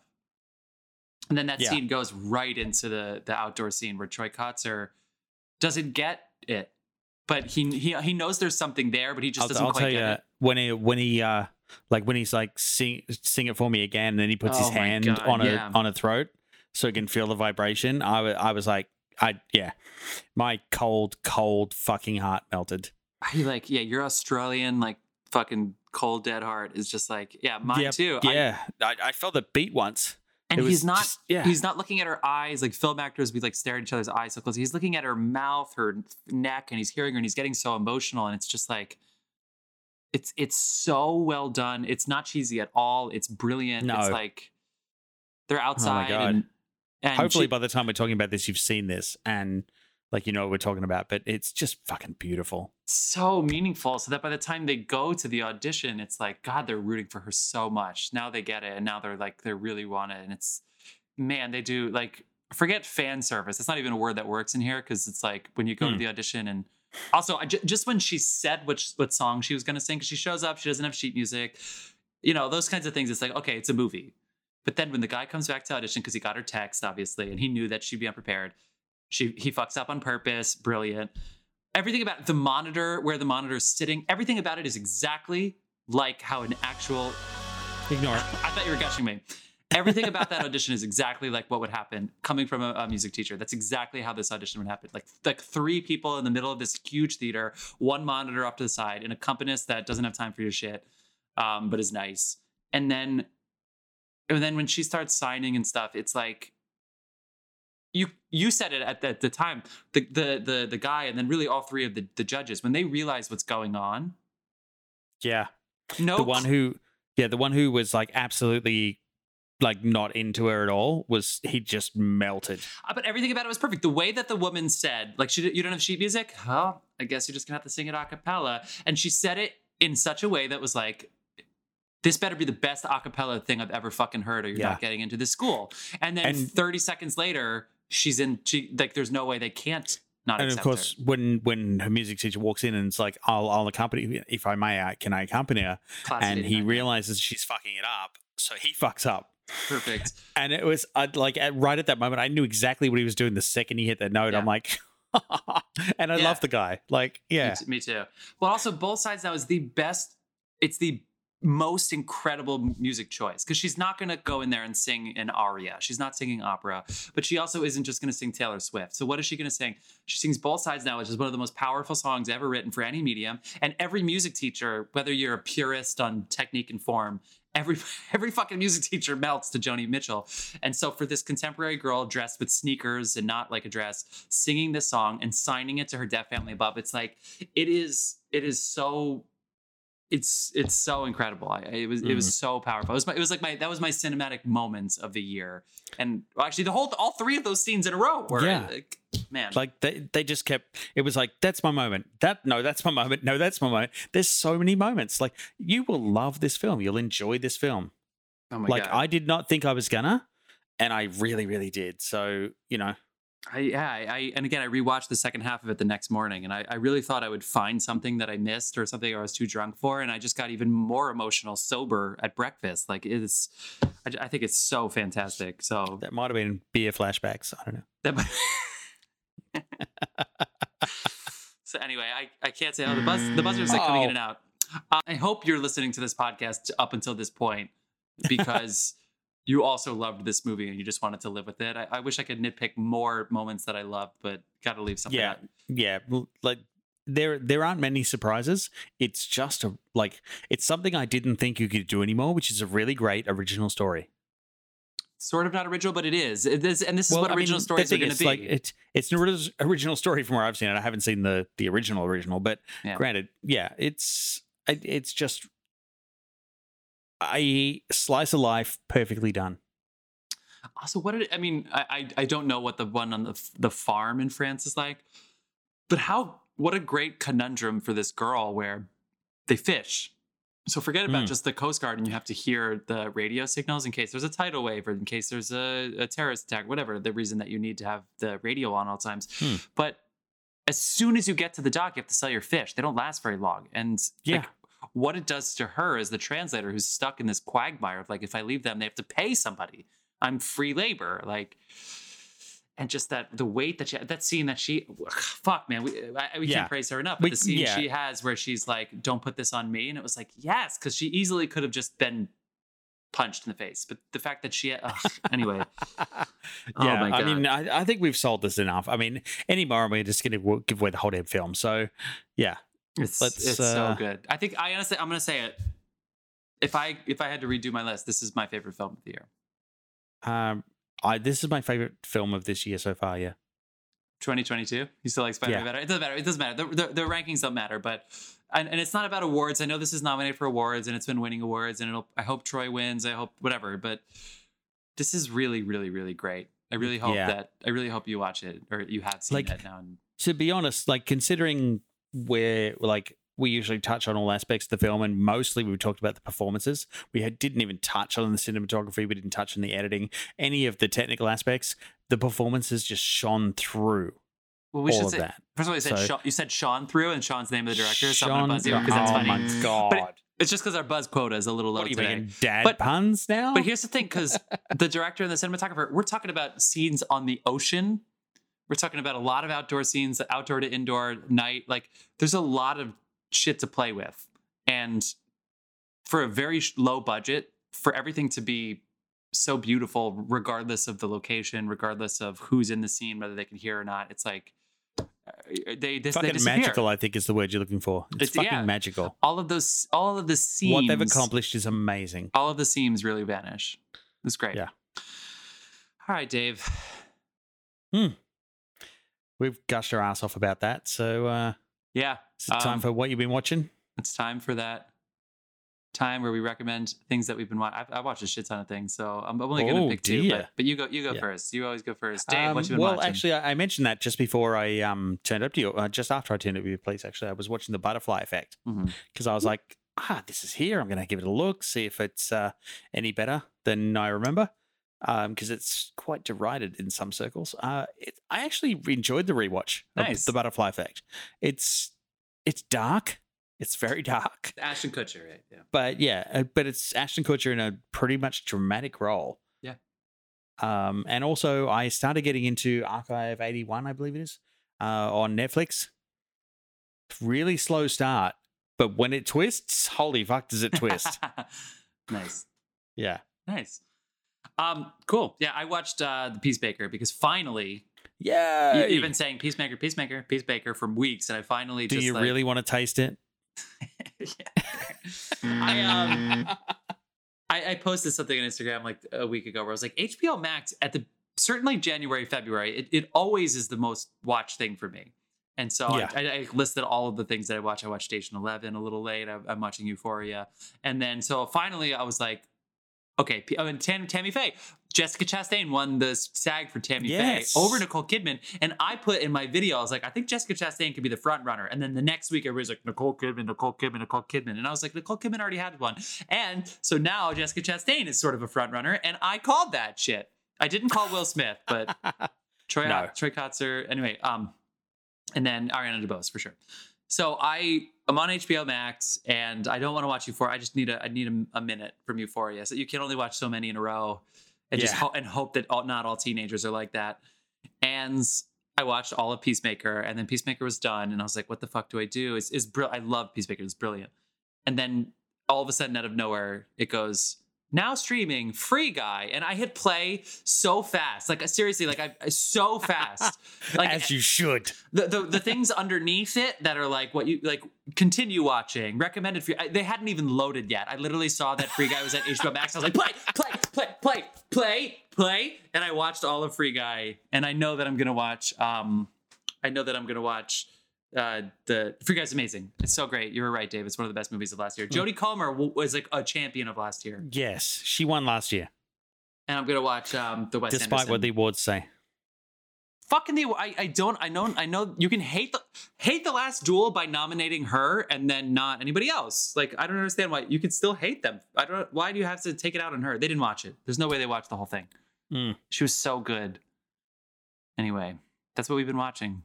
And then that Yeah. scene goes right into the the outdoor scene where Troy Kotsur doesn't get it, but he he he knows there's something there, but he just I'll, doesn't I'll quite tell get you it. when he when he uh like when he's like sing sing it for me again, and then he puts his Oh my hand God, on a yeah. on a throat so he can feel the vibration. I I was like, I yeah, my cold cold fucking heart melted. He like, yeah, you're Australian, like fucking cold dead heart is just like, yeah, mine Yep, too. Yeah, I, I felt the beat once. and he's not just- yeah. he's not looking at her eyes like film actors we like stare at each other's eyes so close he's looking at her mouth her neck and he's hearing her and he's getting so emotional and it's just like it's it's so well done it's not cheesy at all it's brilliant it's No. like they're outside God. and And Hopefully, she- by the time we're talking about this, you've seen this and like you know what we're talking about. But it's just fucking beautiful. so meaningful so that by the time they go to the audition it's like god they're rooting for her so much now they get it and now they're like they really want it and it's man they do like forget fan service it's not even a word that works in here because it's like when you go to Hmm. the audition and also I ju- just when she said which what song she was going to sing because she shows up she doesn't have sheet music you know those kinds of things it's like okay it's a movie. But then when the guy comes back to audition because he got her text obviously and he knew that she'd be unprepared she he fucks up on purpose brilliant. Everything about the monitor where the monitor is sitting everything about it is exactly like how an actual Ignore i thought you were gushing me everything about that audition is exactly like what would happen coming from a, a music teacher. That's exactly how this audition would happen. Like like three people in the middle of this huge theater one monitor off to the side an accompanist that doesn't have time for your shit um, but is nice. And then and then when she starts signing and stuff it's like you you said it at the, at the time the, the the the guy and then really all three of the, the judges when they realize what's going on Yeah, no the one who, yeah, the one who was like absolutely like not into her at all was he just melted. Uh, but everything about it was perfect. The way that the woman said, like, she, you don't have sheet music? Huh? I guess you're just gonna have to sing it a cappella. And she said it in such a way that was like, this better be the best a cappella thing I've ever fucking heard, or you're Yeah. not getting into this school. And then And- 30 seconds later, she's in, she, like, there's no way they can't not and of course, her. when when her music teacher walks in and it's like, "I'll I'll accompany, if I may, I can I accompany her?" And he realizes she's fucking it up, so he fucks up. Perfect. And it was I'd like at, right at that moment, I knew exactly what he was doing. The second he hit that note, Yeah. I'm like, and I Yeah. love the guy. Like, yeah, Me, t- me too. But also both sides now is the best. It's the most incredible music choice because she's not going to go in there and sing an aria. She's not singing opera, but she also isn't just going to sing Taylor Swift. So what is she going to sing? She sings both sides now, which is one of the most powerful songs ever written for any medium. And every music teacher, whether you're a purist on technique and form. Every every fucking music teacher melts to Joni Mitchell, and so for this contemporary girl dressed with sneakers and not like a dress, singing this song and signing it to her deaf family above, it's like it is it is so it's it's so incredible. I, it was it was mm-hmm. so powerful. It was my, it was like my that was my cinematic moments of the year, and actually the whole all three of those scenes in a row were Yeah. like, man. like they they just kept. It was like that's my moment. That no, that's my moment. No, that's my moment. There's so many moments. Like you will love this film. You'll enjoy this film. oh my god. like god, I did not think I was gonna, and I really, really did. So you know, I, yeah, I, I and again I rewatched the second half of it the next morning, and I, I really thought I would find something that I missed or something I was too drunk for, and I just got even more emotional sober at breakfast. Like it's, I, I think it's so fantastic. So that might have been beer flashbacks. I don't know. that. might- so anyway, I, I can't say oh the buzz the buzzers are coming in Oh. and out. Uh, I hope you're listening to this podcast up until this point because. You also loved this movie and you just wanted to live with it. I, I wish I could nitpick more moments that I loved, but got to leave something Yeah. out. yeah like there there aren't many surprises it's just a like it's something i didn't think you could do anymore which is a really great original story sort of not original, but it is. It is and this is Well, what I original the stories are going to be. like it's it's an original story from where i've seen it i haven't seen the the original original but Yeah. granted yeah it's it- it's just a slice of life perfectly done also, what did it, I mean? I, I I don't know what the one on the the farm in France is like, but how? What a great conundrum for this girl where they fish. So forget about Mm. just the Coast Guard, and you have to hear the radio signals in case there's a tidal wave or in case there's a, a terrorist attack, whatever the reason that you need to have the radio on all times. Hmm. But as soon as you get to the dock, you have to sell your fish. They don't last very long, and Yeah. like, what it does to her as the translator who's stuck in this quagmire of like, if I leave them, they have to pay somebody. I'm free labor, like, and just that the weight that she that scene that she, fuck man, we I, we Yeah. can't praise her enough. But We- the scene yeah. she has where she's like, "Don't put this on me," and it was like, yes, because she easily could have just been punched in the face, but the fact that she, ugh, anyway, oh yeah, Oh my I mean, I, I think we've sold this enough. I mean, any more, we're just going to give away the whole damn film. So, yeah, it's Let's, it's uh, so good. I think I honestly, I'm gonna say it. If I if I had to redo my list, this is my favorite film of the year. um, I this is my favorite film of this year so far. Yeah, 2022. You still like Spider Man Yeah. better? It doesn't matter. It doesn't matter. The, the, the rankings don't matter. But and, and it's not about awards. I know this is nominated for awards and it's been winning awards and it'll. I hope Troy wins. I hope whatever. But this is really, really, really great. I really hope Yeah. that I really hope you watch it or you have seen Like- it now. And to be honest, like considering where like we usually touch on all aspects of the film, and mostly we talked about the performances. We had, didn't even touch on the cinematography. We didn't touch on the editing, any of the technical aspects. The performances just shone through well, we all should of say that. first of all, you said So- Sean, you said Sean through, and Siân's the name of the director. So I'm gonna Sean- buzz you because that's oh funny. my god! But It's just because our buzz quota is a little low what are you today. making dad But- puns now? But here's the thing, because the director and the cinematographer, we're talking about scenes on the ocean. We're talking about a lot of outdoor scenes, outdoor to indoor, night. Like, there's a lot of shit to play with, and for a very low budget, for everything to be so beautiful, regardless of the location, regardless of who's in the scene, whether they can hear or not, it's like uh, they this, they fucking disappear. magical. I think is the word you're looking for. It's, It's- fucking yeah. magical. All of those, all of the scenes, What they've accomplished is amazing. all of the seams really vanish. It's great. Yeah. All right, Dave. We've gushed our ass off about that. So uh, Yeah, it's it time Um, for what you've been watching? it's time for that time where we recommend things that we've been watching. I watched a shit ton of things, so I'm only going to Oh, pick two. But, but you go, you go Yeah. first. You always go first. Dave, what Um, you been well, watching? actually, I mentioned that just before I um turned up to you, uh, just after I turned up to your place. Actually, I was watching the Butterfly Effect because I was like, ah, this is here. I'm going to give it a look, see if it's uh, any better than I remember, because it's quite derided in some circles. Uh, it, I actually enjoyed the rewatch of Nice. the Butterfly Effect. It's it's dark. It's very dark, Ashton Kutcher, right? Yeah. but yeah, uh, but it's Ashton Kutcher in a pretty much dramatic role. Yeah. Um, and also I started getting into Archive 81, I believe it is, uh, on Netflix. Really slow start, but when it twists, holy fuck, does it twist? nice, yeah. nice. Um, cool. Yeah, I watched uh, the Peacemaker because finally, Yeah. you, you've been saying Peacemaker, Peacemaker, Peacemaker for weeks, and I finally Do just you like, really want to taste it? I um I, I posted something on Instagram like a week ago where I was like HBO Max at the certainly January February it, it always is the most watched thing for me, and so I- Yeah. I, I listed all of the things that I watch. I watched Station Eleven a little late. I, I'm watching Euphoria, and then so finally I was like, okay. Oh, and Tam, Tammy Faye, Jessica Chastain won the SAG for Tammy Yes. Faye over Nicole Kidman, and I put in my video I was like, I think Jessica Chastain could be the front runner, and then the next week everybody's like Nicole Kidman, Nicole Kidman, Nicole Kidman, and I was like, Nicole Kidman already had one, and so now Jessica Chastain is sort of a front runner, and I called that shit. I didn't call Will Smith, but Troy No. Troy Kotsur. Anyway, um, and then Ariana DeBose for sure. So I am on HBO Max, and I don't want to watch Euphoria. I just need a I need a, a minute from Euphoria. So you can only watch so many in a row, and just ho- and hope that all, not all teenagers are like that. And I watched all of Peacemaker, and then Peacemaker was done, and I was like, "What the fuck do I do?" Is is br- I love Peacemaker. It's brilliant. And then all of a sudden, out of nowhere, it goes now streaming Free Guy, and I hit play so fast, like seriously, like I I- so fast, like As you should. the, the the things underneath it that are like what you like continue watching recommended for you I, they hadn't even loaded yet. I literally saw that free guy was at hbo max. I was like play play play play play play. And i watched all of free guy and i know that i'm gonna watch um i know that i'm gonna watch uh the free guy's amazing it's so great you were right dave it's one of the best movies of last year jodie comer w- was like a champion of last year Yes, she won last year, and i'm gonna watch um the west despite Anderson. what the awards say. fucking the I, I don't I know I know you can hate the hate the last duel by nominating her and then not anybody else. Like I don't understand why you can still hate them. I don't why do you have to take it out on her? They didn't watch it. There's no way they watched the whole thing. Mm. She was so good. Anyway, that's what we've been watching.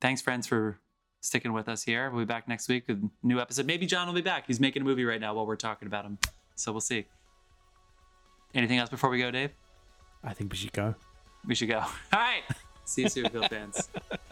Thanks friends for sticking with us here. We'll be back next week with a new episode. Maybe John will be back. He's making a movie right now while we're talking about him. So we'll see. Anything else before we go, Dave? I think we should go. We should go. All right. See you soon, Bill fans.